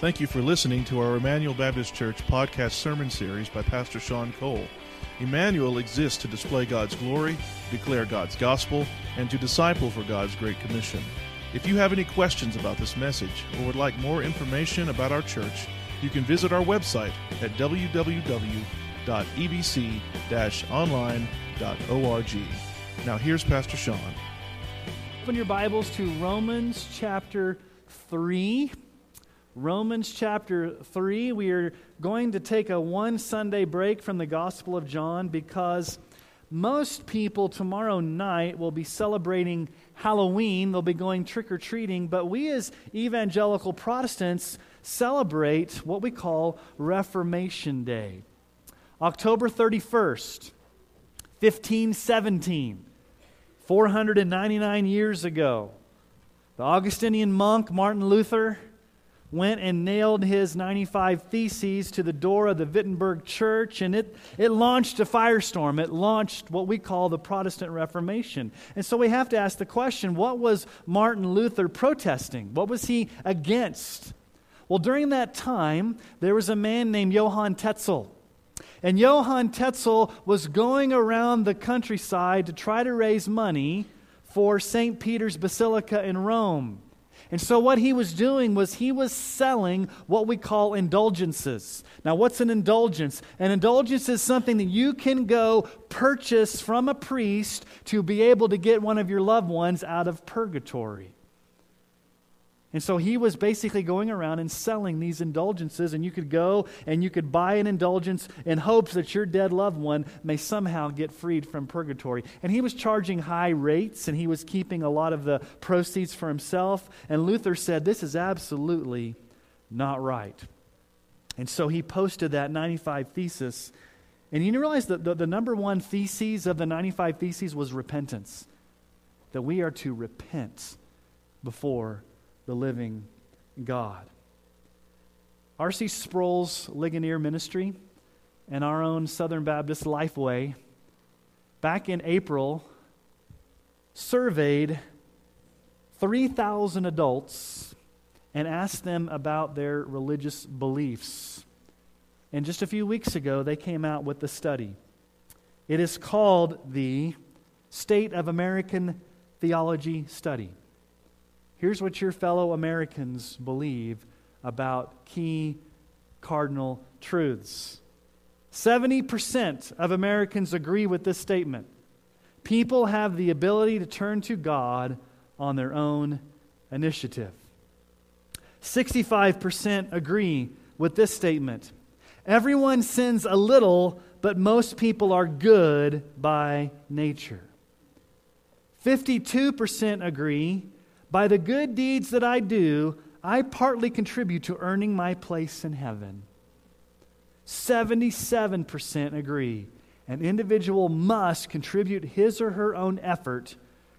Thank you for listening to our Emmanuel Baptist Church podcast sermon series by Pastor Sean Cole. Emmanuel exists to display God's glory, declare God's gospel, and to disciple for God's Great Commission. If you have any questions about this message or would like more information about our church, you can visit our website at www.ebc-online.org. Now here's Pastor Sean. Open your Bibles to Romans chapter 3. Romans chapter 3. We are going to take a one Sunday break from the Gospel of John because most people tomorrow night will be celebrating Halloween. They'll be going trick or treating, but we as evangelical Protestants celebrate what we call Reformation Day. October 31st, 1517, 499 years ago, the Augustinian monk Martin Luther went and nailed his 95 Theses to the door of the Wittenberg church, and it, it launched a firestorm. It launched what we call the Protestant Reformation. And so we have to ask the question what was Martin Luther protesting? What was he against? Well, during that time, there was a man named Johann Tetzel. And Johann Tetzel was going around the countryside to try to raise money for St. Peter's Basilica in Rome. And so, what he was doing was he was selling what we call indulgences. Now, what's an indulgence? An indulgence is something that you can go purchase from a priest to be able to get one of your loved ones out of purgatory. And so he was basically going around and selling these indulgences, and you could go and you could buy an indulgence in hopes that your dead loved one may somehow get freed from purgatory. And he was charging high rates, and he was keeping a lot of the proceeds for himself. And Luther said, This is absolutely not right. And so he posted that 95 Thesis. And you realize that the, the number one thesis of the 95 Theses was repentance, that we are to repent before the living God. R.C. Sproul's Ligonier Ministry and our own Southern Baptist Lifeway, back in April, surveyed 3,000 adults and asked them about their religious beliefs. And just a few weeks ago, they came out with the study. It is called the State of American Theology Study. Here's what your fellow Americans believe about key cardinal truths 70% of Americans agree with this statement. People have the ability to turn to God on their own initiative. 65% agree with this statement. Everyone sins a little, but most people are good by nature. 52% agree by the good deeds that I do, I partly contribute to earning my place in heaven. 77% agree an individual must contribute his or her own effort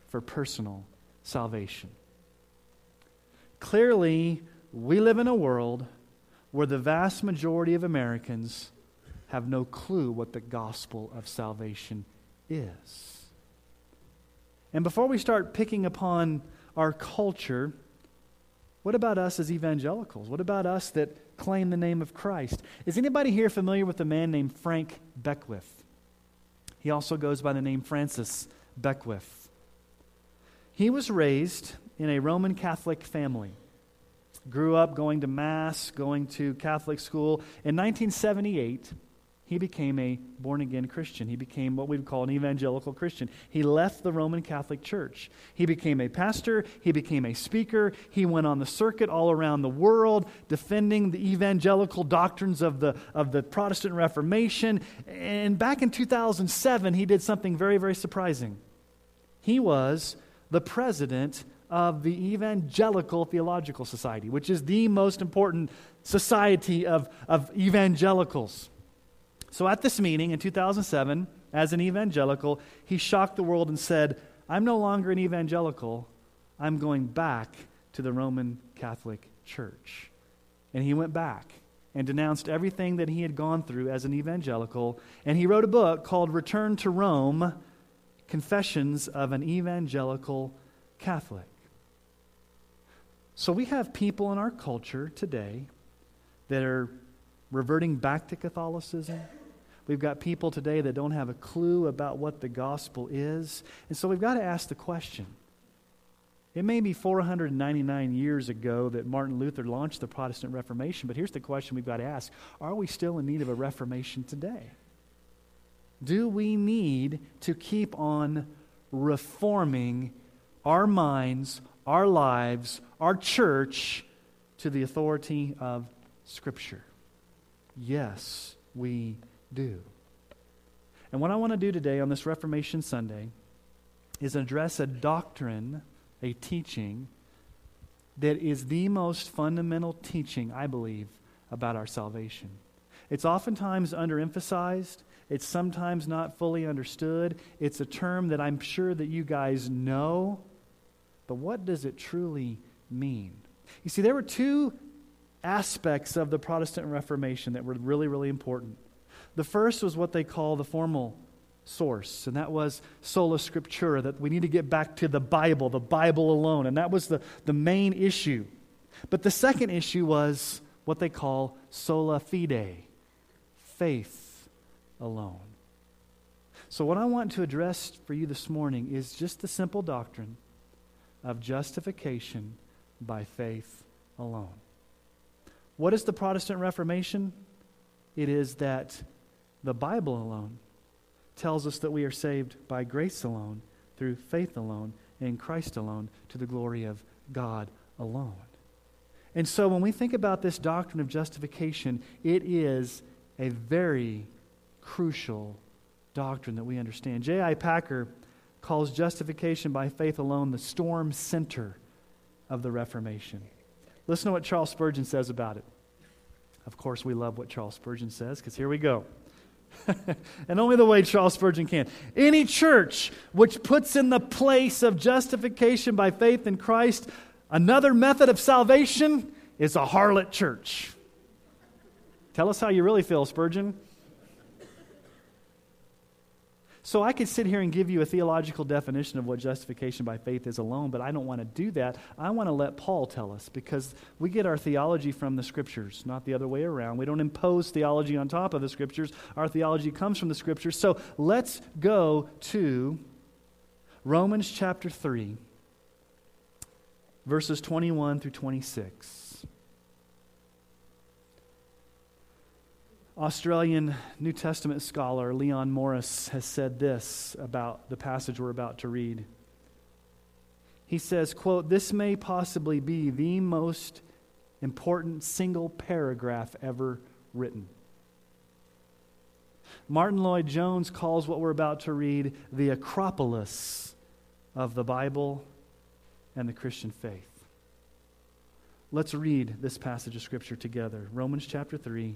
for personal salvation. Clearly, we live in a world where the vast majority of Americans have no clue what the gospel of salvation is. And before we start picking upon our culture, what about us as evangelicals? What about us that claim the name of Christ? Is anybody here familiar with a man named Frank Beckwith? He also goes by the name Francis Beckwith. He was raised in a Roman Catholic family. Grew up going to Mass, going to Catholic school. In 1978, he became a born again Christian. He became what we would call an evangelical Christian. He left the Roman Catholic Church. He became a pastor. He became a speaker. He went on the circuit all around the world defending the evangelical doctrines of the, of the Protestant Reformation. And back in 2007, he did something very, very surprising. He was the president of the Evangelical Theological Society, which is the most important society of, of evangelicals. So at this meeting in 2007, as an evangelical, he shocked the world and said, I'm no longer an evangelical. I'm going back to the Roman Catholic Church. And he went back and denounced everything that he had gone through as an evangelical. And he wrote a book called Return to Rome Confessions of an Evangelical Catholic. So we have people in our culture today that are reverting back to Catholicism. We've got people today that don't have a clue about what the gospel is. And so we've got to ask the question. It may be 499 years ago that Martin Luther launched the Protestant Reformation, but here's the question we've got to ask Are we still in need of a reformation today? Do we need to keep on reforming our minds, our lives, our church to the authority of Scripture? Yes, we do. And what I want to do today on this Reformation Sunday is address a doctrine, a teaching, that is the most fundamental teaching, I believe, about our salvation. It's oftentimes underemphasized. It's sometimes not fully understood. It's a term that I'm sure that you guys know. But what does it truly mean? You see, there were two aspects of the Protestant Reformation that were really, really important. The first was what they call the formal source, and that was sola scriptura, that we need to get back to the Bible, the Bible alone. And that was the, the main issue. But the second issue was what they call sola fide, faith alone. So, what I want to address for you this morning is just the simple doctrine of justification by faith alone. What is the Protestant Reformation? It is that the Bible alone tells us that we are saved by grace alone, through faith alone, in Christ alone, to the glory of God alone. And so when we think about this doctrine of justification, it is a very crucial doctrine that we understand. J.I. Packer calls justification by faith alone the storm center of the Reformation. Listen to what Charles Spurgeon says about it. Of course, we love what Charles Spurgeon says because here we go. and only the way Charles Spurgeon can. Any church which puts in the place of justification by faith in Christ another method of salvation is a harlot church. Tell us how you really feel, Spurgeon. So I could sit here and give you a theological definition of what justification by faith is alone, but I don't want to do that. I want to let Paul tell us because we get our theology from the scriptures, not the other way around. We don't impose theology on top of the scriptures. Our theology comes from the scriptures. So let's go to Romans chapter 3, verses 21 through 26. Australian New Testament scholar Leon Morris has said this about the passage we're about to read. He says, quote, "This may possibly be the most important single paragraph ever written." Martyn Lloyd-Jones calls what we're about to read the Acropolis of the Bible and the Christian faith. Let's read this passage of Scripture together. Romans chapter 3,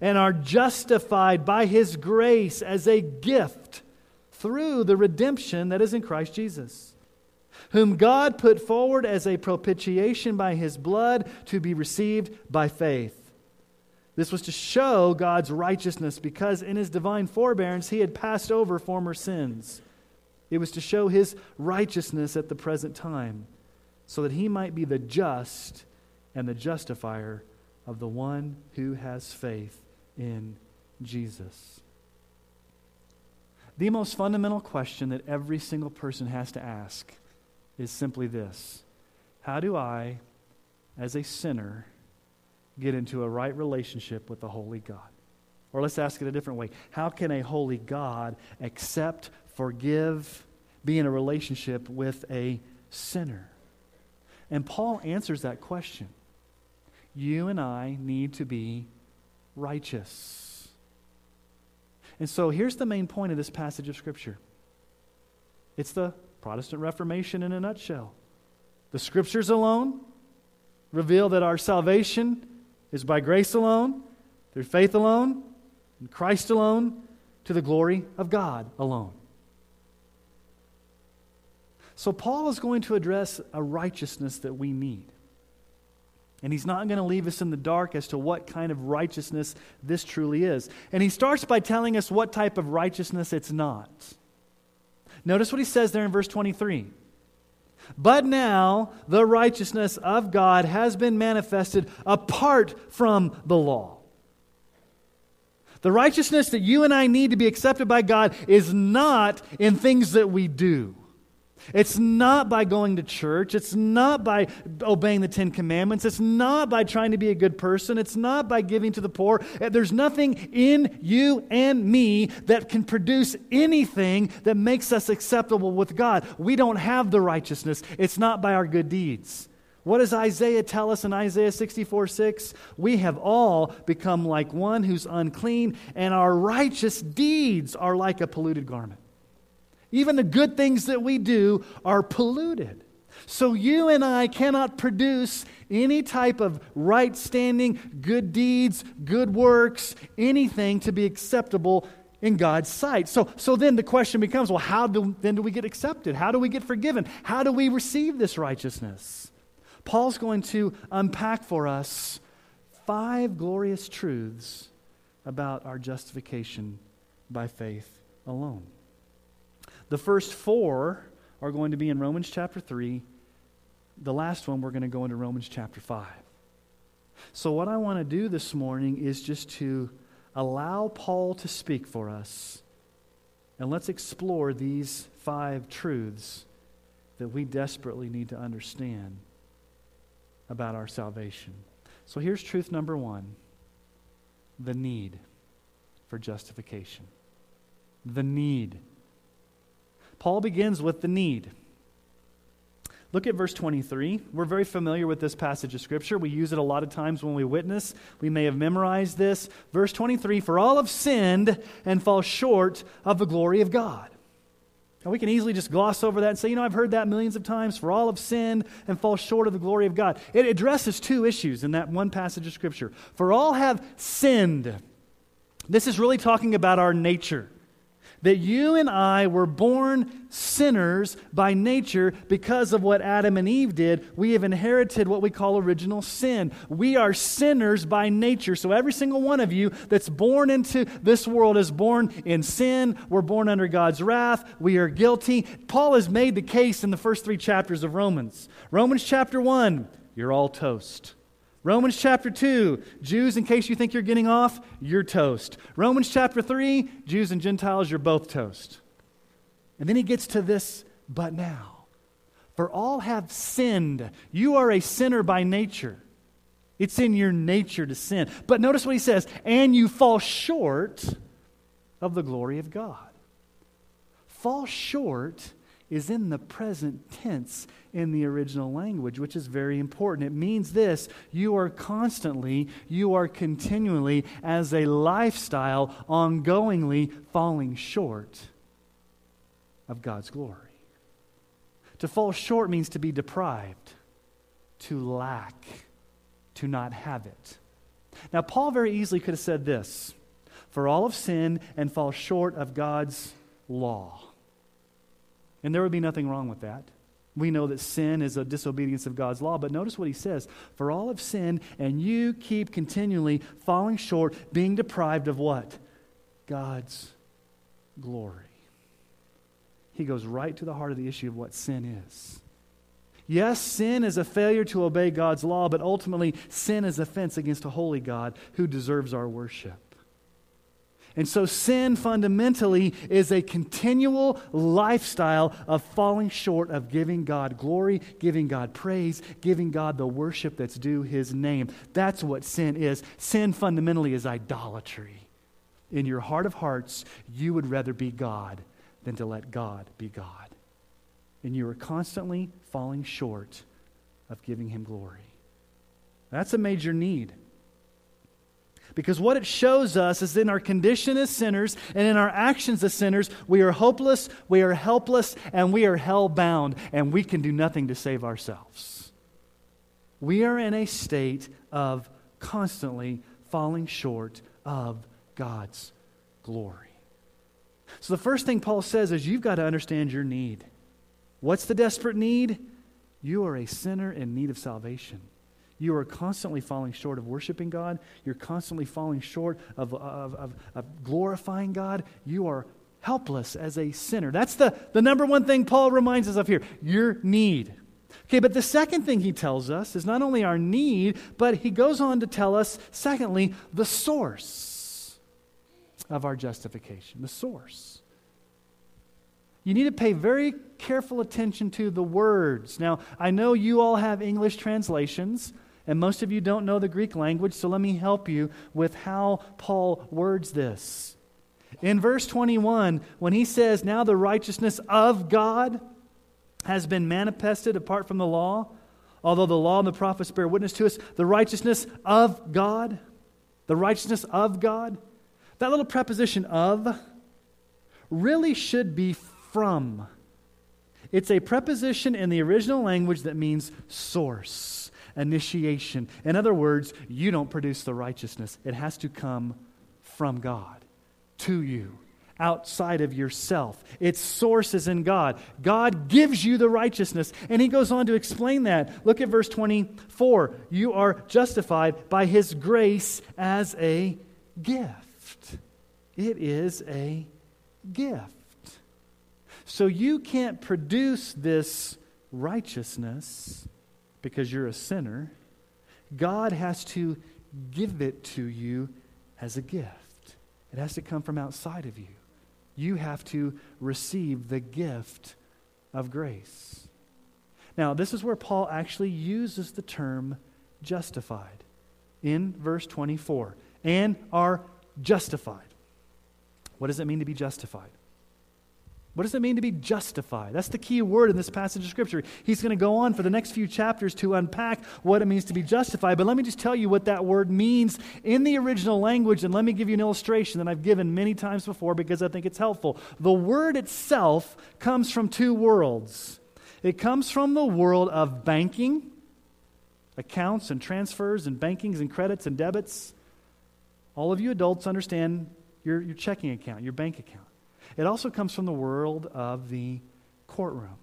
and are justified by his grace as a gift through the redemption that is in Christ Jesus, whom God put forward as a propitiation by his blood to be received by faith. This was to show God's righteousness because in his divine forbearance he had passed over former sins. It was to show his righteousness at the present time so that he might be the just and the justifier of the one who has faith in Jesus. The most fundamental question that every single person has to ask is simply this How do I, as a sinner, get into a right relationship with the holy God? Or let's ask it a different way How can a holy God accept, forgive, be in a relationship with a sinner? And Paul answers that question. You and I need to be righteous. And so here's the main point of this passage of Scripture it's the Protestant Reformation in a nutshell. The Scriptures alone reveal that our salvation is by grace alone, through faith alone, in Christ alone, to the glory of God alone. So, Paul is going to address a righteousness that we need. And he's not going to leave us in the dark as to what kind of righteousness this truly is. And he starts by telling us what type of righteousness it's not. Notice what he says there in verse 23. But now the righteousness of God has been manifested apart from the law. The righteousness that you and I need to be accepted by God is not in things that we do. It's not by going to church. It's not by obeying the Ten Commandments. It's not by trying to be a good person. It's not by giving to the poor. Uh, there's nothing in you and me that can produce anything that makes us acceptable with God. We don't have the righteousness. It's not by our good deeds. What does Isaiah tell us in Isaiah 64 6? We have all become like one who's unclean, and our righteous deeds are like a polluted garment. Even the good things that we do are polluted. So you and I cannot produce any type of right standing, good deeds, good works, anything to be acceptable in God's sight. So, so then the question becomes well, how do, then do we get accepted? How do we get forgiven? How do we receive this righteousness? Paul's going to unpack for us five glorious truths about our justification by faith alone. The first four are going to be in Romans chapter 3. The last one, we're going to go into Romans chapter 5. So, what I want to do this morning is just to allow Paul to speak for us. And let's explore these five truths that we desperately need to understand about our salvation. So, here's truth number one the need for justification. The need Paul begins with the need. Look at verse 23. We're very familiar with this passage of Scripture. We use it a lot of times when we witness. We may have memorized this. Verse 23 For all have sinned and fall short of the glory of God. Now, we can easily just gloss over that and say, you know, I've heard that millions of times. For all have sinned and fall short of the glory of God. It addresses two issues in that one passage of Scripture. For all have sinned. This is really talking about our nature that you and I were born sinners by nature because of what Adam and Eve did. We have inherited what we call original sin. We are sinners by nature. So every single one of you that's born into this world is born in sin. We're born under God's wrath. We are guilty. Paul has made the case in the first three chapters of Romans. Romans chapter 1, you're all toast. Romans chapter 2, Jews, in case you think you're getting off, you're toast. Romans chapter 3, Jews and Gentiles, you're both toast. And then he gets to this, but now. For all have sinned. You are a sinner by nature. It's in your nature to sin. But notice what he says, and you fall short of the glory of God. Fall short is in the present tense in the original language, which is very important. It means this you are constantly, you are continually, as a lifestyle, ongoingly falling short of God's glory. To fall short means to be deprived, to lack, to not have it. Now, Paul very easily could have said this For all have sinned and fall short of God's law. And there would be nothing wrong with that. We know that sin is a disobedience of God's law, but notice what he says For all have sinned, and you keep continually falling short, being deprived of what? God's glory. He goes right to the heart of the issue of what sin is. Yes, sin is a failure to obey God's law, but ultimately, sin is offense against a holy God who deserves our worship. And so, sin fundamentally is a continual lifestyle of falling short of giving God glory, giving God praise, giving God the worship that's due his name. That's what sin is. Sin fundamentally is idolatry. In your heart of hearts, you would rather be God than to let God be God. And you are constantly falling short of giving him glory. That's a major need. Because what it shows us is in our condition as sinners and in our actions as sinners, we are hopeless, we are helpless, and we are hell bound, and we can do nothing to save ourselves. We are in a state of constantly falling short of God's glory. So, the first thing Paul says is you've got to understand your need. What's the desperate need? You are a sinner in need of salvation. You are constantly falling short of worshiping God. You're constantly falling short of, of, of, of, glorifying God. You are helpless as a sinner. That's the, the number one thing Paul reminds us of here your need. Okay, but the second thing he tells us is not only our need, but he goes on to tell us, secondly, the source of our justification. The source. You need to pay very careful attention to the words. Now, I know you all have English translations, and most of you don't know the Greek language, so let me help you with how Paul words this. In verse 21, when he says, Now the righteousness of God has been manifested apart from the law, although the law and the prophets bear witness to us, the righteousness of God, the righteousness of God, that little preposition of really should be from. It's a preposition in the original language that means source, initiation. In other words, you don't produce the righteousness, it has to come from God to you outside of yourself. Its source is in God. God gives you the righteousness. And he goes on to explain that. Look at verse 24. You are justified by his grace as a gift. It is a gift. So you can't produce this righteousness because you're a sinner. God has to give it to you as a gift. It has to come from outside of you you have to receive the gift of grace. Now, this is where Paul actually uses the term justified in verse 24 and are justified. What does it mean to be justified? What does it mean to be justified? That's the key word in this passage of Scripture. He's going to go on for the next few chapters to unpack what it means to be justified. But let me just tell you what that word means in the original language, and let me give you an illustration that I've given many times before because I think it's helpful. The word itself comes from two worlds it comes from the world of banking, accounts and transfers, and bankings and credits and debits. All of you adults understand your, your checking account, your bank account. It also comes from the world of the courtroom.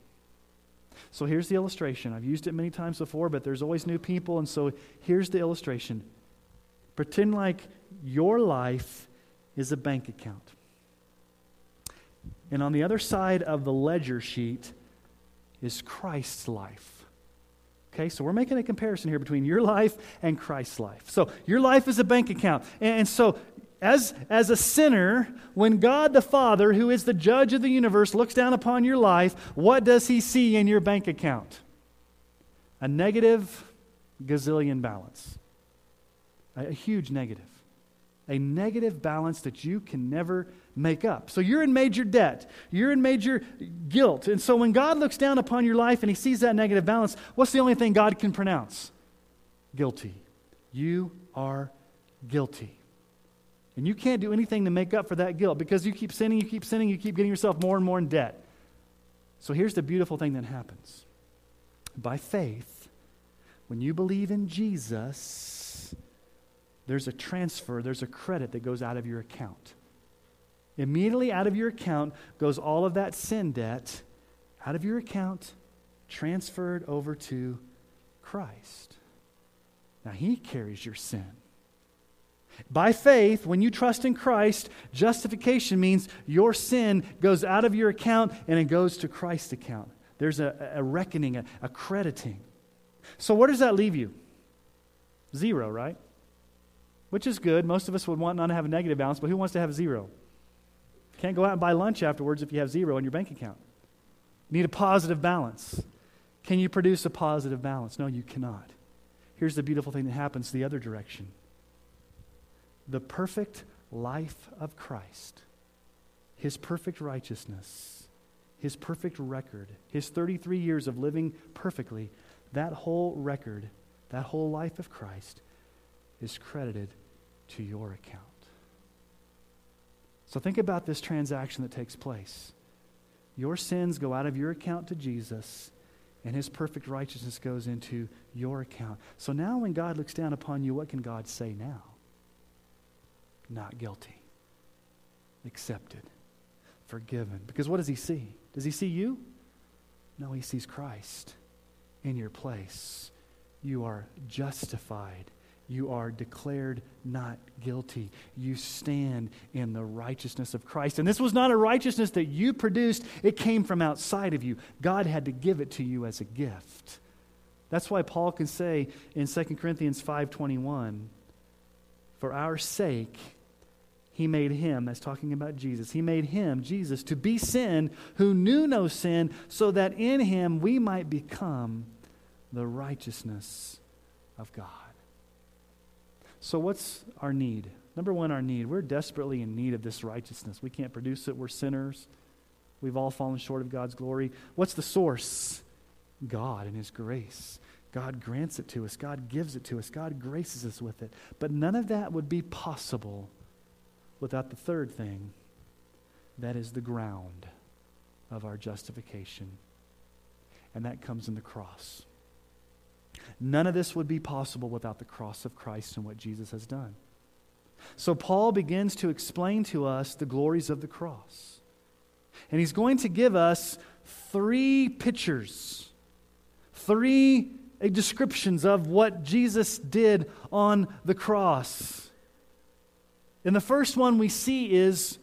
So here's the illustration. I've used it many times before, but there's always new people, and so here's the illustration. Pretend like your life is a bank account. And on the other side of the ledger sheet is Christ's life. Okay, so we're making a comparison here between your life and Christ's life. So your life is a bank account. And so as, as a sinner, when God the Father, who is the judge of the universe, looks down upon your life, what does he see in your bank account? A negative gazillion balance. A, a huge negative. A negative balance that you can never make up. So you're in major debt. You're in major guilt. And so when God looks down upon your life and he sees that negative balance, what's the only thing God can pronounce? Guilty. You are guilty. And you can't do anything to make up for that guilt because you keep sinning, you keep sinning, you keep getting yourself more and more in debt. So here's the beautiful thing that happens by faith, when you believe in Jesus, there's a transfer, there's a credit that goes out of your account. Immediately out of your account goes all of that sin debt out of your account, transferred over to Christ. Now, He carries your sin. By faith, when you trust in Christ, justification means your sin goes out of your account and it goes to Christ's account. There's a, a reckoning, a, a crediting. So, where does that leave you? Zero, right? Which is good. Most of us would want not to have a negative balance, but who wants to have zero? Can't go out and buy lunch afterwards if you have zero in your bank account. You need a positive balance. Can you produce a positive balance? No, you cannot. Here's the beautiful thing that happens the other direction the perfect life of Christ, his perfect righteousness, his perfect record, his 33 years of living perfectly, that whole record, that whole life of Christ is credited to your account. So think about this transaction that takes place. Your sins go out of your account to Jesus, and his perfect righteousness goes into your account. So now, when God looks down upon you, what can God say now? Not guilty. Accepted, forgiven. Because what does he see? Does he see you? No, he sees Christ in your place. You are justified. You are declared not guilty. You stand in the righteousness of Christ. And this was not a righteousness that you produced, it came from outside of you. God had to give it to you as a gift. That's why Paul can say in 2 Corinthians 5:21, "For our sake he made him, that's talking about Jesus, he made him, Jesus, to be sin who knew no sin, so that in him we might become the righteousness of God. So, what's our need? Number one, our need. We're desperately in need of this righteousness. We can't produce it. We're sinners. We've all fallen short of God's glory. What's the source? God and His grace. God grants it to us. God gives it to us. God graces us with it. But none of that would be possible without the third thing that is the ground of our justification. And that comes in the cross. None of this would be possible without the cross of Christ and what Jesus has done. So Paul begins to explain to us the glories of the cross. And he's going to give us three pictures, three descriptions of what Jesus did on the cross. And the first one we see is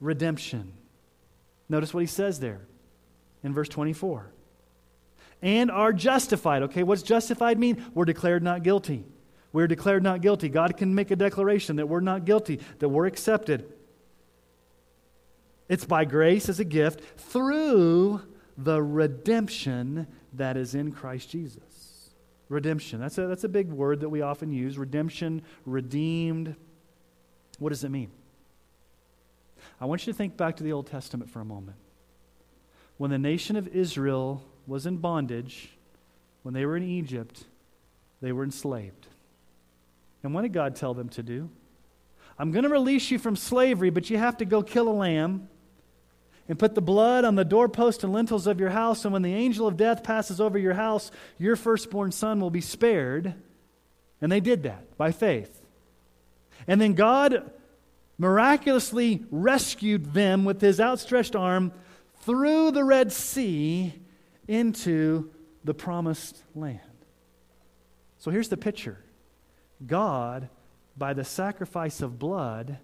redemption. Notice what he says there in verse 24. And are justified. Okay, what's justified mean? We're declared not guilty. We're declared not guilty. God can make a declaration that we're not guilty, that we're accepted. It's by grace as a gift through the redemption that is in Christ Jesus. Redemption. That's a, that's a big word that we often use. Redemption, redeemed. What does it mean? I want you to think back to the Old Testament for a moment. When the nation of Israel was in bondage, when they were in Egypt, they were enslaved. And what did God tell them to do? I'm going to release you from slavery, but you have to go kill a lamb and put the blood on the doorpost and lintels of your house. And when the angel of death passes over your house, your firstborn son will be spared. And they did that by faith. And then God miraculously rescued them with his outstretched arm through the Red Sea into the promised land. So here's the picture God, by the sacrifice of blood,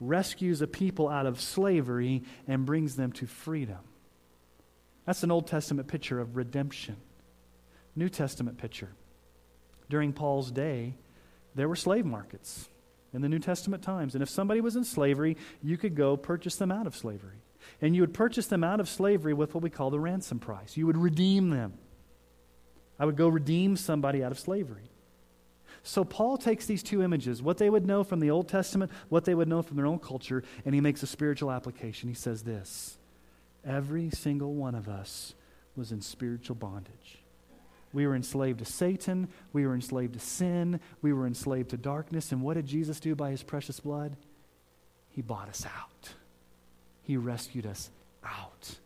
rescues a people out of slavery and brings them to freedom. That's an Old Testament picture of redemption. New Testament picture. During Paul's day, there were slave markets in the New Testament times. And if somebody was in slavery, you could go purchase them out of slavery. And you would purchase them out of slavery with what we call the ransom price. You would redeem them. I would go redeem somebody out of slavery. So Paul takes these two images, what they would know from the Old Testament, what they would know from their own culture, and he makes a spiritual application. He says this Every single one of us was in spiritual bondage. We were enslaved to Satan. We were enslaved to sin. We were enslaved to darkness. And what did Jesus do by his precious blood? He bought us out. He rescued us out.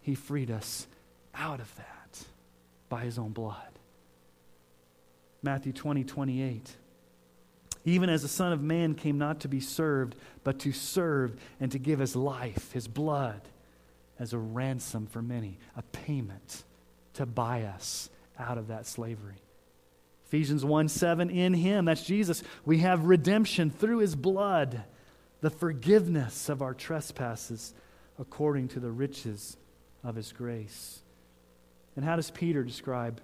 He freed us out of that by his own blood. Matthew 20, 28. Even as the Son of Man came not to be served, but to serve and to give his life, his blood, as a ransom for many, a payment to buy us out of that slavery. Ephesians 1 7, in him, that's Jesus, we have redemption through his blood, the forgiveness of our trespasses according to the riches of his grace. And how does Peter describe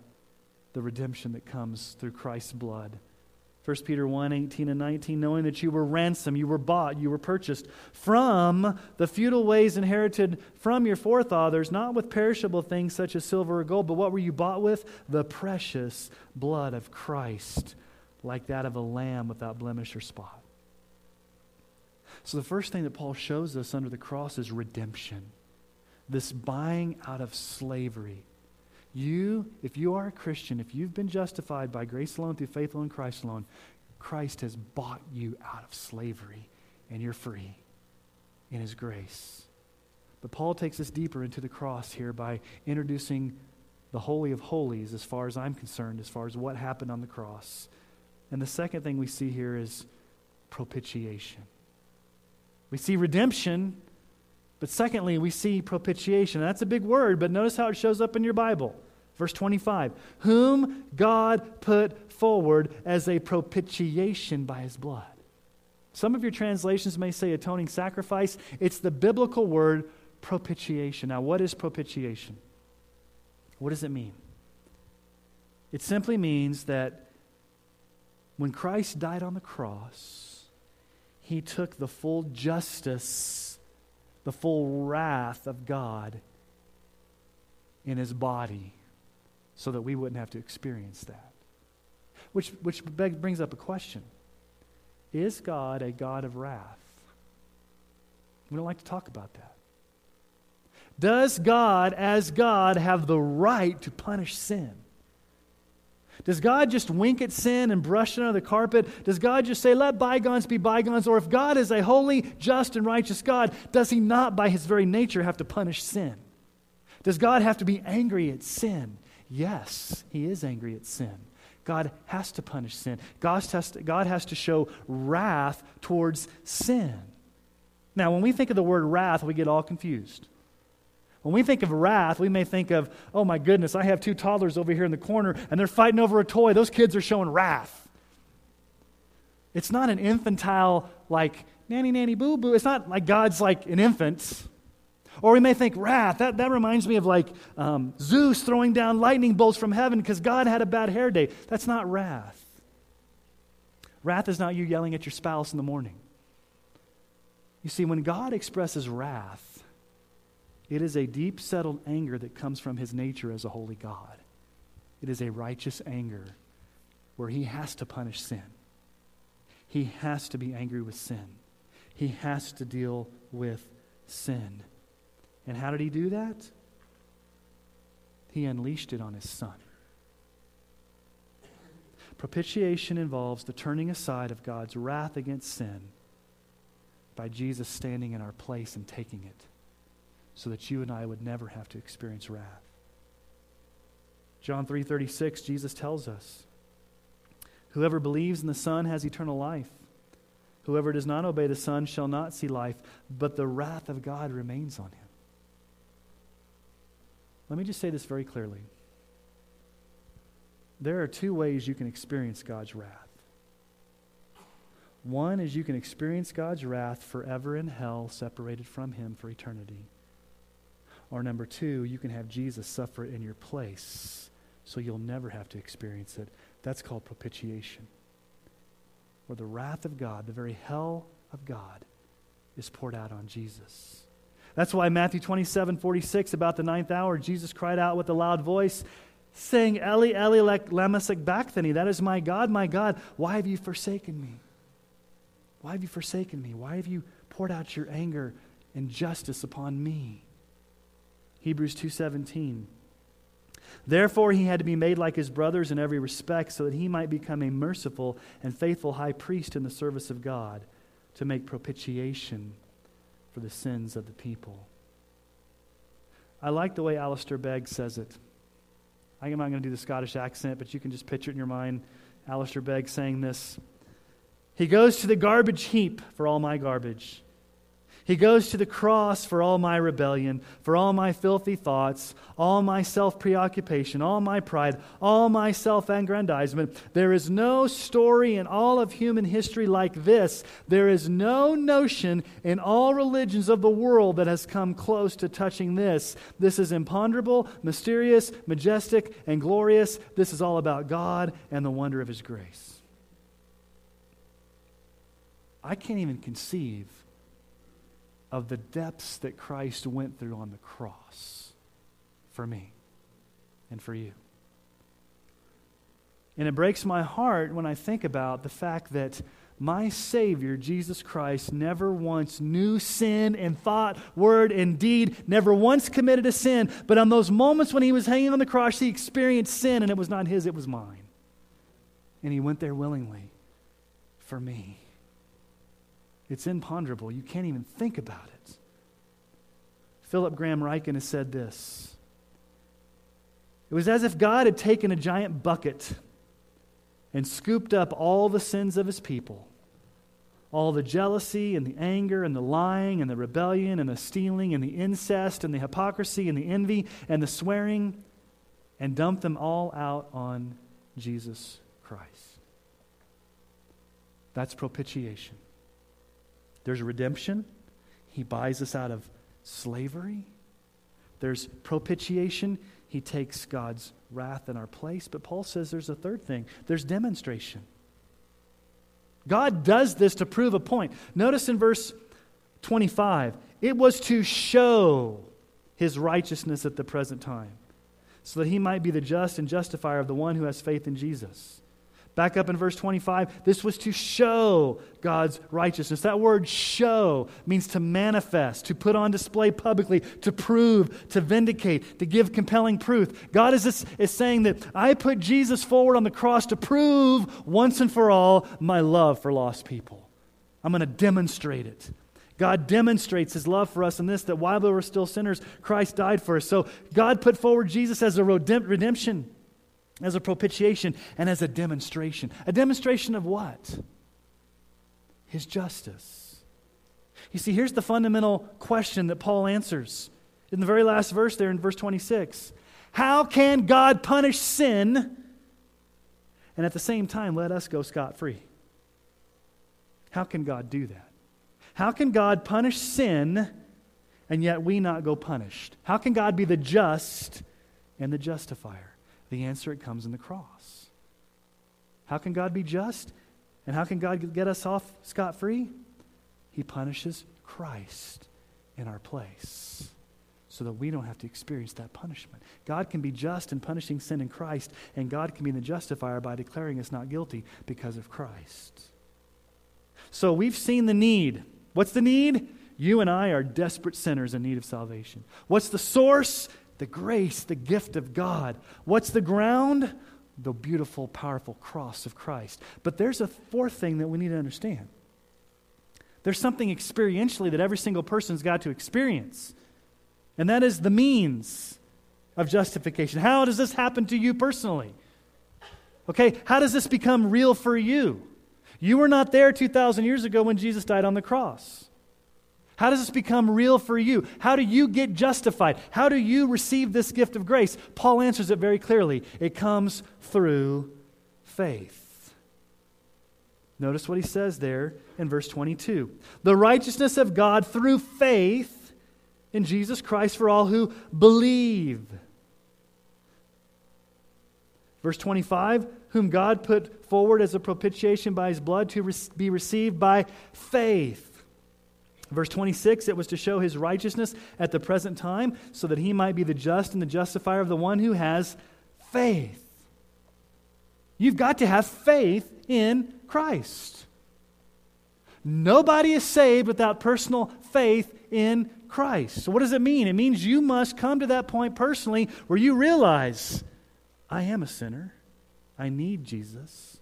the redemption that comes through Christ's blood? 1 Peter 1 18 and 19, knowing that you were ransomed, you were bought, you were purchased from the feudal ways inherited from your forefathers, not with perishable things such as silver or gold, but what were you bought with? The precious blood of Christ, like that of a lamb without blemish or spot. So, the first thing that Paul shows us under the cross is redemption this buying out of slavery you, if you are a Christian, if you've been justified by grace alone through faith alone, in Christ alone, Christ has bought you out of slavery and you're free in his grace. But Paul takes us deeper into the cross here by introducing the Holy of Holies, as far as I'm concerned, as far as what happened on the cross. And the second thing we see here is propitiation. We see redemption, but secondly, we see propitiation. That's a big word, but notice how it shows up in your Bible. Verse 25 Whom God put forward as a propitiation by his blood. Some of your translations may say atoning sacrifice. It's the biblical word propitiation. Now, what is propitiation? What does it mean? It simply means that when Christ died on the cross, he took the full justice, the full wrath of God in his body so that we wouldn't have to experience that. Which, which brings up a question Is God a God of wrath? We don't like to talk about that. Does God, as God, have the right to punish sin? Does God just wink at sin and brush it under the carpet? Does God just say, let bygones be bygones? Or if God is a holy, just, and righteous God, does he not, by his very nature, have to punish sin? Does God have to be angry at sin? Yes, he is angry at sin. God has to punish sin. God has to, God has to show wrath towards sin. Now, when we think of the word wrath, we get all confused. When we think of wrath, we may think of, oh my goodness, I have two toddlers over here in the corner and they're fighting over a toy. Those kids are showing wrath. It's not an infantile, like, nanny, nanny, boo, boo. It's not like God's like an infant. Or we may think wrath. That, that reminds me of like um, Zeus throwing down lightning bolts from heaven because God had a bad hair day. That's not wrath. Wrath is not you yelling at your spouse in the morning. You see, when God expresses wrath, it is a deep settled anger that comes from his nature as a holy God. It is a righteous anger where he has to punish sin. He has to be angry with sin. He has to deal with sin. And how did he do that? He unleashed it on his son. Propitiation involves the turning aside of God's wrath against sin by Jesus standing in our place and taking it so that you and I would never have to experience wrath. John 3:36 Jesus tells us, whoever believes in the Son has eternal life. Whoever does not obey the Son shall not see life, but the wrath of God remains on him. Let me just say this very clearly. There are two ways you can experience God's wrath. One is you can experience God's wrath forever in hell, separated from Him for eternity. Or number two, you can have Jesus suffer in your place so you'll never have to experience it. That's called propitiation. Where the wrath of God, the very hell of God, is poured out on Jesus. That's why Matthew 27 46, about the ninth hour, Jesus cried out with a loud voice, saying, Eli, Eli, lama sabachthani, that is my God, my God, why have you forsaken me? Why have you forsaken me? Why have you poured out your anger and justice upon me? Hebrews 2:17. Therefore he had to be made like his brothers in every respect so that he might become a merciful and faithful high priest in the service of God to make propitiation for the sins of the people. I like the way Alistair Begg says it. I'm not going to do the Scottish accent, but you can just picture it in your mind. Alistair Begg saying this. He goes to the garbage heap for all my garbage. He goes to the cross for all my rebellion, for all my filthy thoughts, all my self preoccupation, all my pride, all my self aggrandizement. There is no story in all of human history like this. There is no notion in all religions of the world that has come close to touching this. This is imponderable, mysterious, majestic, and glorious. This is all about God and the wonder of His grace. I can't even conceive of the depths that Christ went through on the cross for me and for you. And it breaks my heart when I think about the fact that my Savior, Jesus Christ, never once knew sin in thought, word, and deed, never once committed a sin. But on those moments when he was hanging on the cross, he experienced sin, and it was not his, it was mine. And he went there willingly for me. It's imponderable. You can't even think about it. Philip Graham Ryken has said this It was as if God had taken a giant bucket and scooped up all the sins of his people, all the jealousy and the anger and the lying and the rebellion and the stealing and the incest and the hypocrisy and the envy and the swearing and dumped them all out on Jesus Christ. That's propitiation. There's redemption. He buys us out of slavery. There's propitiation. He takes God's wrath in our place. But Paul says there's a third thing there's demonstration. God does this to prove a point. Notice in verse 25, it was to show his righteousness at the present time, so that he might be the just and justifier of the one who has faith in Jesus. Back up in verse 25, this was to show God's righteousness. That word show means to manifest, to put on display publicly, to prove, to vindicate, to give compelling proof. God is, is saying that I put Jesus forward on the cross to prove once and for all my love for lost people. I'm going to demonstrate it. God demonstrates his love for us in this that while we were still sinners, Christ died for us. So God put forward Jesus as a redemption as a propitiation and as a demonstration. A demonstration of what? His justice. You see, here's the fundamental question that Paul answers in the very last verse there in verse 26. How can God punish sin and at the same time let us go scot free? How can God do that? How can God punish sin and yet we not go punished? How can God be the just and the justifier? The answer it comes in the cross. How can God be just? And how can God get us off scot free? He punishes Christ in our place so that we don't have to experience that punishment. God can be just in punishing sin in Christ, and God can be the justifier by declaring us not guilty because of Christ. So we've seen the need. What's the need? You and I are desperate sinners in need of salvation. What's the source? The grace, the gift of God. What's the ground? The beautiful, powerful cross of Christ. But there's a fourth thing that we need to understand. There's something experientially that every single person's got to experience, and that is the means of justification. How does this happen to you personally? Okay, how does this become real for you? You were not there 2,000 years ago when Jesus died on the cross. How does this become real for you? How do you get justified? How do you receive this gift of grace? Paul answers it very clearly it comes through faith. Notice what he says there in verse 22 the righteousness of God through faith in Jesus Christ for all who believe. Verse 25, whom God put forward as a propitiation by his blood to be received by faith. Verse 26, it was to show his righteousness at the present time, so that he might be the just and the justifier of the one who has faith. You've got to have faith in Christ. Nobody is saved without personal faith in Christ. So, what does it mean? It means you must come to that point personally where you realize, I am a sinner. I need Jesus.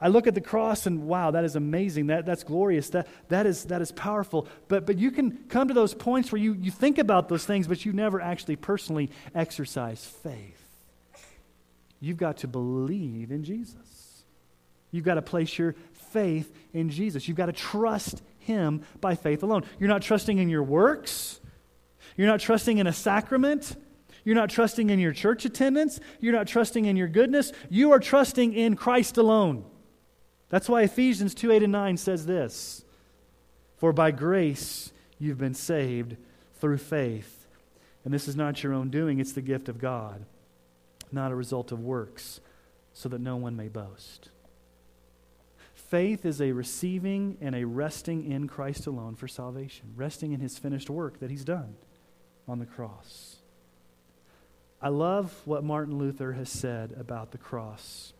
I look at the cross and wow, that is amazing. That, that's glorious. That, that, is, that is powerful. But, but you can come to those points where you, you think about those things, but you never actually personally exercise faith. You've got to believe in Jesus. You've got to place your faith in Jesus. You've got to trust Him by faith alone. You're not trusting in your works, you're not trusting in a sacrament. You're not trusting in your church attendance. You're not trusting in your goodness. You are trusting in Christ alone. That's why Ephesians 2 8 and 9 says this For by grace you've been saved through faith. And this is not your own doing, it's the gift of God, not a result of works, so that no one may boast. Faith is a receiving and a resting in Christ alone for salvation, resting in his finished work that he's done on the cross. I love what Martin Luther has said about the cross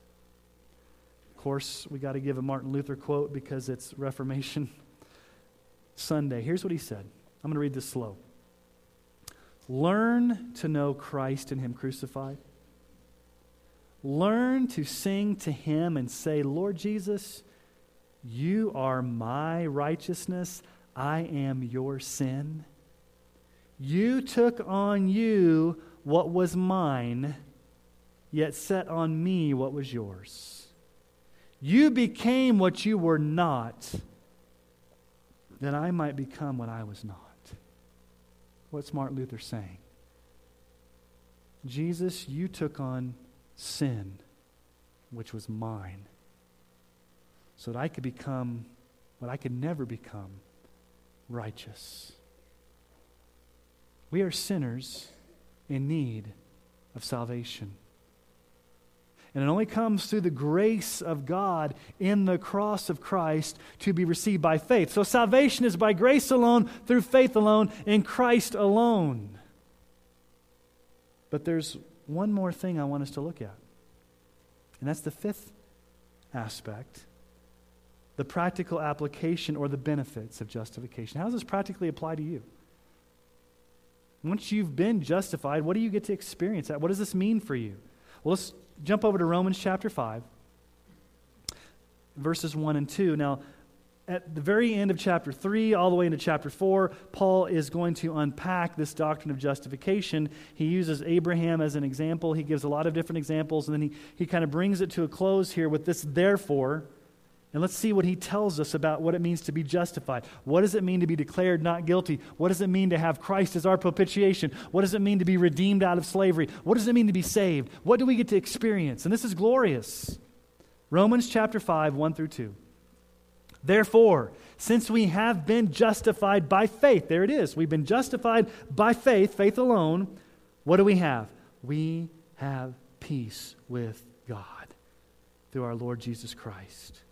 course, we got to give a Martin Luther quote because it's Reformation Sunday. Here's what he said. I'm going to read this slow. Learn to know Christ and Him crucified. Learn to sing to Him and say, Lord Jesus, you are my righteousness. I am your sin. You took on you what was mine, yet set on me what was yours. You became what you were not that I might become what I was not. What's Martin Luther saying? Jesus, you took on sin, which was mine, so that I could become what I could never become righteous. We are sinners in need of salvation. And it only comes through the grace of God in the cross of Christ to be received by faith. So salvation is by grace alone, through faith alone, in Christ alone. But there's one more thing I want us to look at. And that's the fifth aspect the practical application or the benefits of justification. How does this practically apply to you? Once you've been justified, what do you get to experience? What does this mean for you? Well, let's jump over to Romans chapter 5, verses 1 and 2. Now, at the very end of chapter 3, all the way into chapter 4, Paul is going to unpack this doctrine of justification. He uses Abraham as an example. He gives a lot of different examples, and then he, he kind of brings it to a close here with this therefore. And let's see what he tells us about what it means to be justified. What does it mean to be declared not guilty? What does it mean to have Christ as our propitiation? What does it mean to be redeemed out of slavery? What does it mean to be saved? What do we get to experience? And this is glorious. Romans chapter 5, 1 through 2. Therefore, since we have been justified by faith, there it is, we've been justified by faith, faith alone, what do we have? We have peace with God through our Lord Jesus Christ.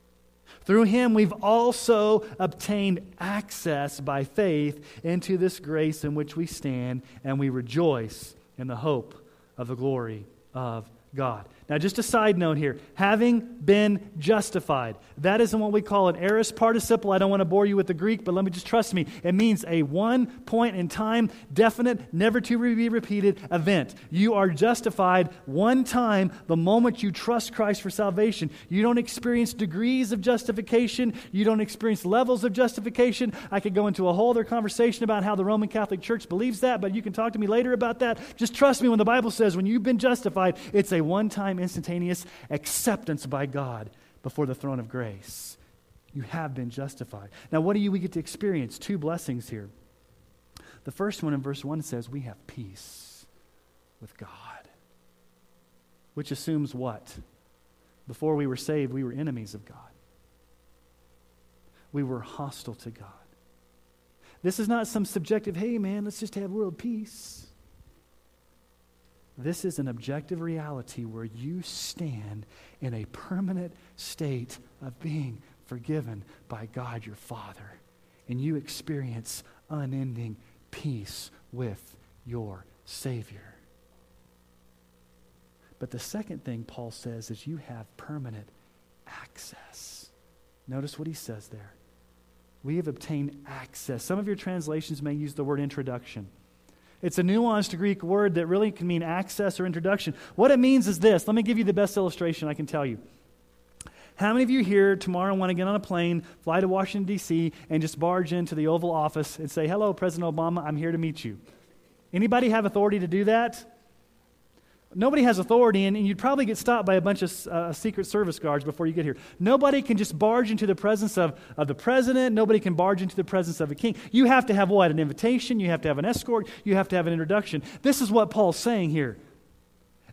Through him, we've also obtained access by faith into this grace in which we stand, and we rejoice in the hope of the glory of God. Now, just a side note here having been justified. That isn't what we call an aorist participle. I don't want to bore you with the Greek, but let me just trust me. It means a one point in time, definite, never to be repeated event. You are justified one time the moment you trust Christ for salvation. You don't experience degrees of justification, you don't experience levels of justification. I could go into a whole other conversation about how the Roman Catholic Church believes that, but you can talk to me later about that. Just trust me when the Bible says when you've been justified, it's a one time instantaneous acceptance by God before the throne of grace. You have been justified. Now, what do you we get to experience? Two blessings here. The first one in verse 1 says, We have peace with God. Which assumes what? Before we were saved, we were enemies of God. We were hostile to God. This is not some subjective, hey man, let's just have world peace. This is an objective reality where you stand in a permanent state of being forgiven by God your Father. And you experience unending peace with your Savior. But the second thing Paul says is you have permanent access. Notice what he says there. We have obtained access. Some of your translations may use the word introduction. It's a nuanced Greek word that really can mean access or introduction. What it means is this. Let me give you the best illustration I can tell you. How many of you here tomorrow want to get on a plane, fly to Washington, D.C., and just barge into the Oval Office and say, Hello, President Obama, I'm here to meet you? Anybody have authority to do that? Nobody has authority, and, you'd probably get stopped by a bunch of uh, Secret Service guards before you get here. Nobody can just barge into the presence of, of the president. Nobody can barge into the presence of a king. You have to have what? An invitation. You have to have an escort. You have to have an introduction. This is what Paul's saying here.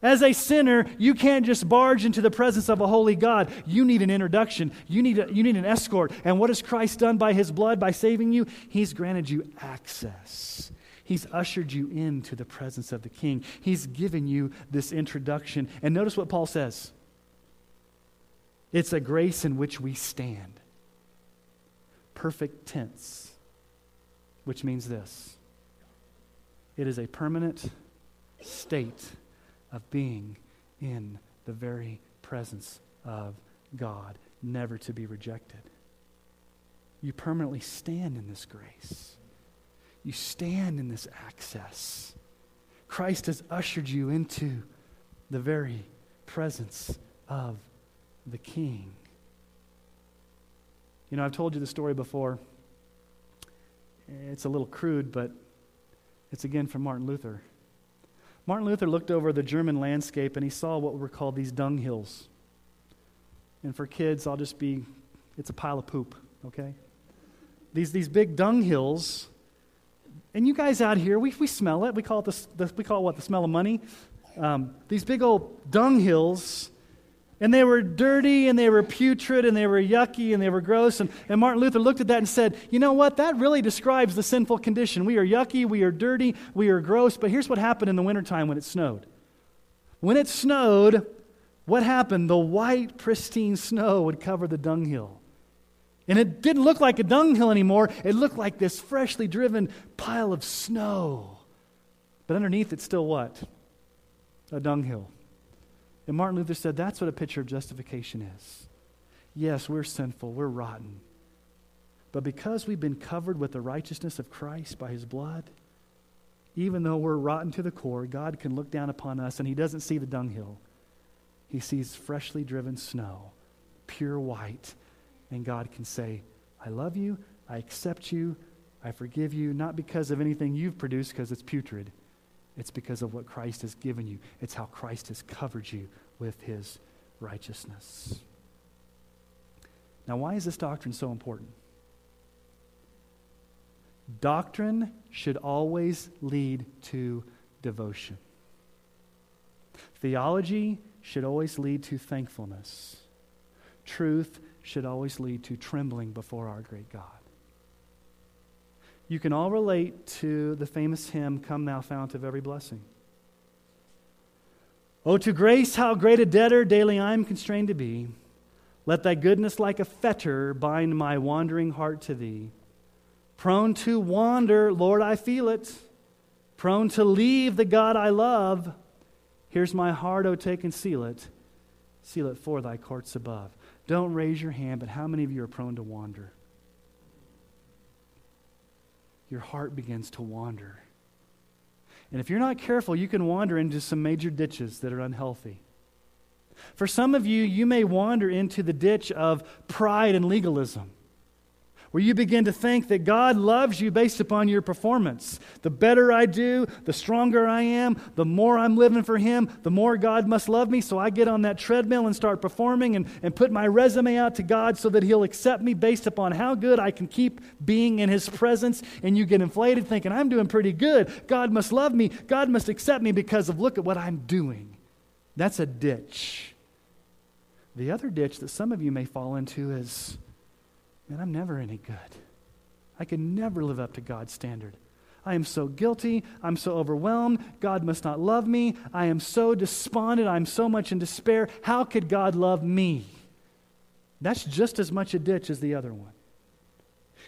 As a sinner, you can't just barge into the presence of a holy God. You need an introduction. You need, a, you need an escort. And what has Christ done by his blood, by saving you? He's granted you access. He's ushered you into the presence of the king. He's given you this introduction. And notice what Paul says it's a grace in which we stand. Perfect tense, which means this it is a permanent state of being in the very presence of God, never to be rejected. You permanently stand in this grace. You stand in this access. Christ has ushered you into the very presence of the King. You know, I've told you the story before. It's a little crude, but it's again from Martin Luther. Martin Luther looked over the German landscape and he saw what were called these dung hills. And for kids, I'll just be, it's a pile of poop, okay? these, these big dung hills. And you guys out here, we, we smell it. We call it, the, the we call it what? The smell of money. Um, these big old dung hills. And they were dirty and they were putrid and they were yucky and they were gross. And, and Martin Luther looked at that and said, You know what? That really describes the sinful condition. We are yucky, we are dirty, we are gross. But here's what happened in the wintertime when it snowed. When it snowed, what happened? The white, pristine snow would cover the dunghill. And it didn't look like a dunghill anymore. It looked like this freshly driven pile of snow. But underneath it's still what? A dunghill. And Martin Luther said that's what a picture of justification is. Yes, we're sinful, we're rotten. But because we've been covered with the righteousness of Christ by his blood, even though we're rotten to the core, God can look down upon us and he doesn't see the dunghill. He sees freshly driven snow, pure white, and God can say, I love you, I accept you, I forgive you, not because of anything you've produced, because it's putrid. It's because of what Christ has given you. It's how Christ has covered you with his righteousness. Now, why is this doctrine so important? Doctrine should always lead to devotion. Theology should always lead to thankfulness. Truth should always lead to trembling before our great God. You can all relate to the famous hymn, Come Thou Fount of Every Blessing. Oh, to grace, how great a debtor daily I am constrained to be. Let thy goodness like a fetter bind my wandering heart to thee. Prone to wander, Lord, I feel it. Prone to leave the God I love. Here's my heart, oh, take and seal it. Seal it for thy courts above. Don't raise your hand, but how many of you are prone to wander? Your heart begins to wander. And if you're not careful, you can wander into some major ditches that are unhealthy. For some of you, you may wander into the ditch of pride and legalism where you begin to think that God loves you based upon your performance. The better I do, the stronger I am, the more I'm living for Him, the more God must love me. So I get on that treadmill and start performing and, and put my resume out to God so that He'll accept me based upon how good I can keep being in His presence. And you get inflated thinking, I'm doing pretty good. God must love me. God must accept me because of look at what I'm doing. That's a ditch. The other ditch that some of you may fall into is man, I'm never any good. I can never live up to God's standard. I am so guilty. I'm so overwhelmed. God must not love me. I am so despondent. I'm so much in despair. How could God love me? That's just as much a ditch as the other one.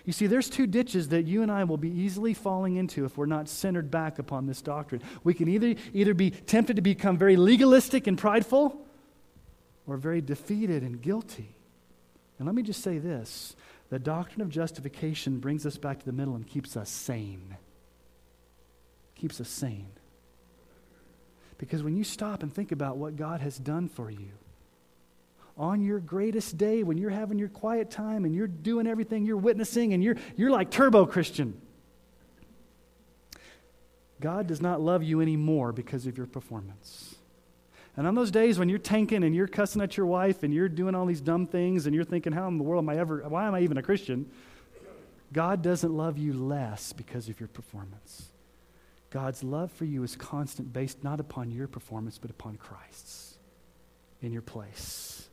You see, there's two ditches that you and I will be easily falling into if we're not centered back upon this doctrine. We can either, either be tempted to become very legalistic and prideful or very defeated and guilty. And let me just say this the doctrine of justification brings us back to the middle and keeps us sane. Keeps us sane. Because when you stop and think about what God has done for you, on your greatest day, when you're having your quiet time and you're doing everything, you're witnessing, and you're, you're like turbo Christian. God does not love you anymore because of your performance. And on those days when you're tanking and you're cussing at your wife and you're doing all these dumb things and you're thinking, how in the world am I ever, why am I even a Christian? God doesn't love you less because of your performance. God's love for you is constant, based not upon your performance, but upon Christ's in your place.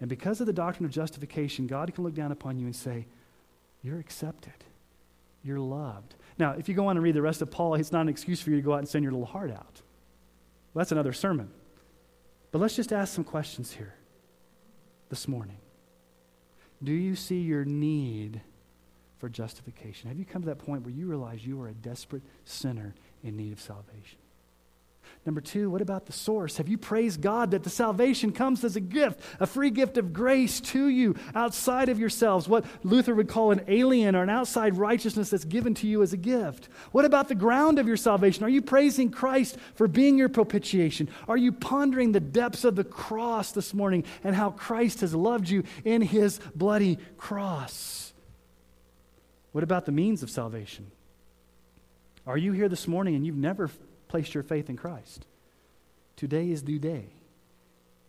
And because of the doctrine of justification, God can look down upon you and say, You're accepted. You're loved. Now, if you go on and read the rest of Paul, it's not an excuse for you to go out and send your little heart out. Well, that's another sermon. But let's just ask some questions here this morning. Do you see your need for justification? Have you come to that point where you realize you are a desperate sinner in need of salvation? Number two, what about the source? Have you praised God that the salvation comes as a gift, a free gift of grace to you outside of yourselves? What Luther would call an alien or an outside righteousness that's given to you as a gift. What about the ground of your salvation? Are you praising Christ for being your propitiation? Are you pondering the depths of the cross this morning and how Christ has loved you in his bloody cross? What about the means of salvation? Are you here this morning and you've never placed your faith in Christ. Today is the day.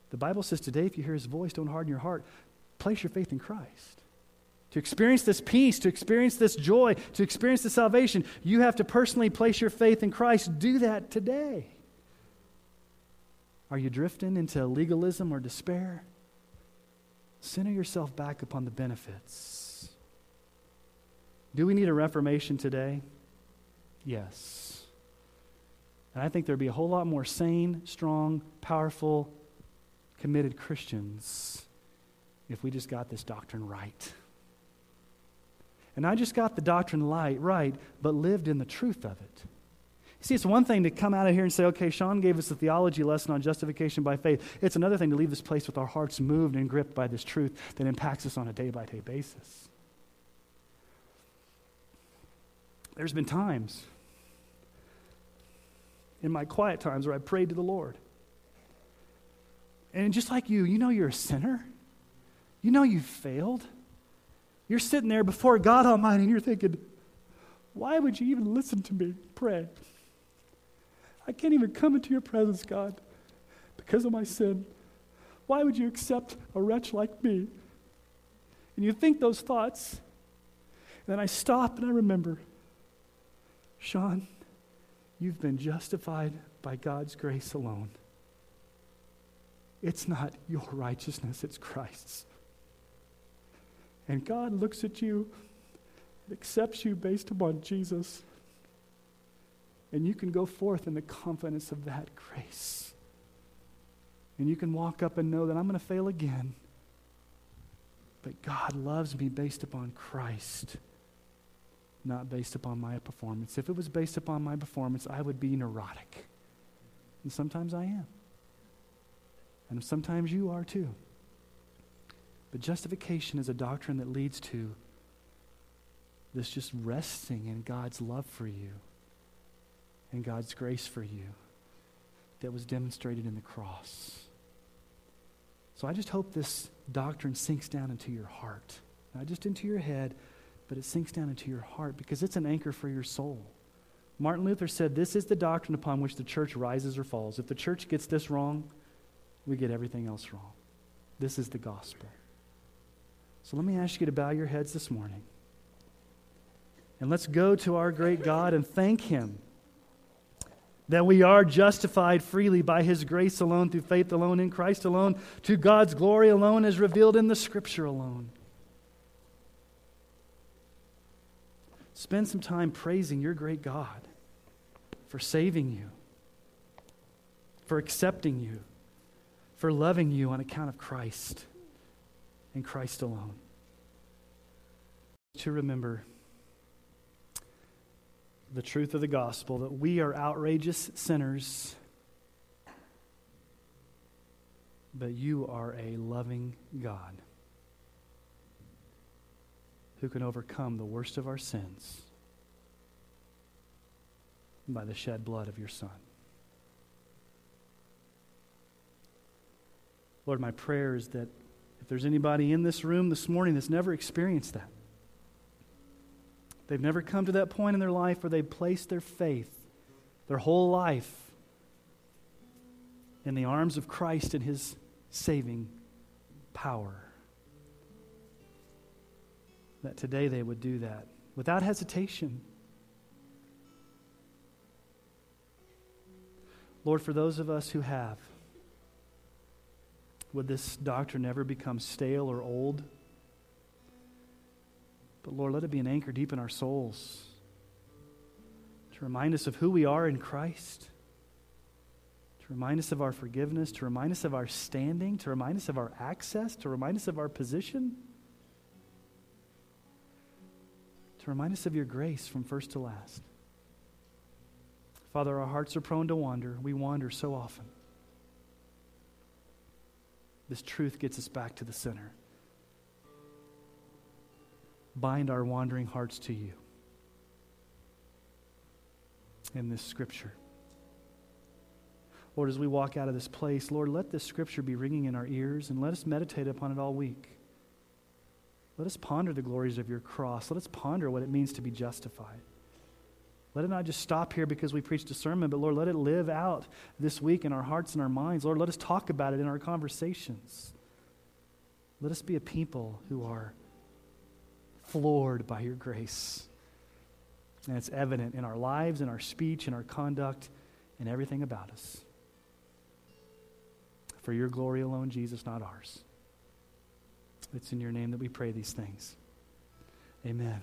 The Bible says today, if you hear his voice, don't harden your heart. Place your faith in Christ. To experience this peace, to experience this joy, to experience this salvation, you have to personally place your faith in Christ. Do that today. Are you drifting into legalism or despair? Center yourself back upon the benefits. Do we need a reformation today? Yes. And I think there'd be a whole lot more sane, strong, powerful, committed Christians if we just got this doctrine right. And I just got the doctrine light, right, but lived in the truth of it. See, it's one thing to come out of here and say, okay, Sean gave us a theology lesson on justification by faith. It's another thing to leave this place with our hearts moved and gripped by this truth that impacts us on a day by day basis. There's been times in my quiet times where I prayed to the Lord. And just like you, you know you're a sinner. You know you've failed. You're sitting there before God Almighty and you're thinking, why would you even listen to me pray? I can't even come into your presence, God, because of my sin. Why would you accept a wretch like me? And you think those thoughts, and then I stop and I remember, Sean, you've been justified by God's grace alone. It's not your righteousness, it's Christ's. And God looks at you, accepts you based upon Jesus. And you can go forth in the confidence of that grace. And you can walk up and know that I'm going to fail again. But God loves me based upon Christ, not based upon my performance. If it was based upon my performance, I would be neurotic. And sometimes I am. And sometimes you are too. But justification is a doctrine that leads to this just resting in God's love for you and God's grace for you that was demonstrated in the cross. So I just hope this doctrine sinks down into your heart, not just into your head, but it sinks down into your heart because it's an anchor for your soul. Martin Luther said, This is the doctrine upon which the church rises or falls. If the church gets this wrong, we get everything else wrong. This is the gospel. So let me ask you to bow your heads this morning. And let's go to our great God and thank Him that we are justified freely by His grace alone, through faith alone, in Christ alone, to God's glory alone, as revealed in the Scripture alone. Spend some time praising your great God for saving you, for accepting you, for loving you on account of Christ and Christ alone. To remember the truth of the gospel that we are outrageous sinners, but you are a loving God who can overcome the worst of our sins by the shed blood of your Son. Lord, my prayer is that if there's anybody in this room this morning that's never experienced that, they've never come to that point in their life where they've placed their faith, their whole life, in the arms of Christ and his saving power. That today they would do that without hesitation. Lord, for those of us who have, would this doctrine never become stale or old? But Lord, let it be an anchor deep in our souls to remind us of who we are in Christ, to remind us of our forgiveness, to remind us of our standing, to remind us of our access, to remind us of our position, to remind us of your grace from first to last. Father, our hearts are prone to wander. We wander so often. This truth gets us back to the center. Bind our wandering hearts to you in this scripture. Lord, as we walk out of this place, Lord, let this scripture be ringing in our ears and let us meditate upon it all week. Let us ponder the glories of your cross. Let us ponder what it means to be justified. Let it not just stop here because we preach sermon, but Lord, let it live out this week in our hearts and our minds. Lord, let us talk about it in our conversations. Let us be a people who are floored by your grace. And it's evident in our lives, in our speech, in our conduct, in everything about us. For your glory alone, Jesus, not ours. It's in your name that we pray these things. Amen.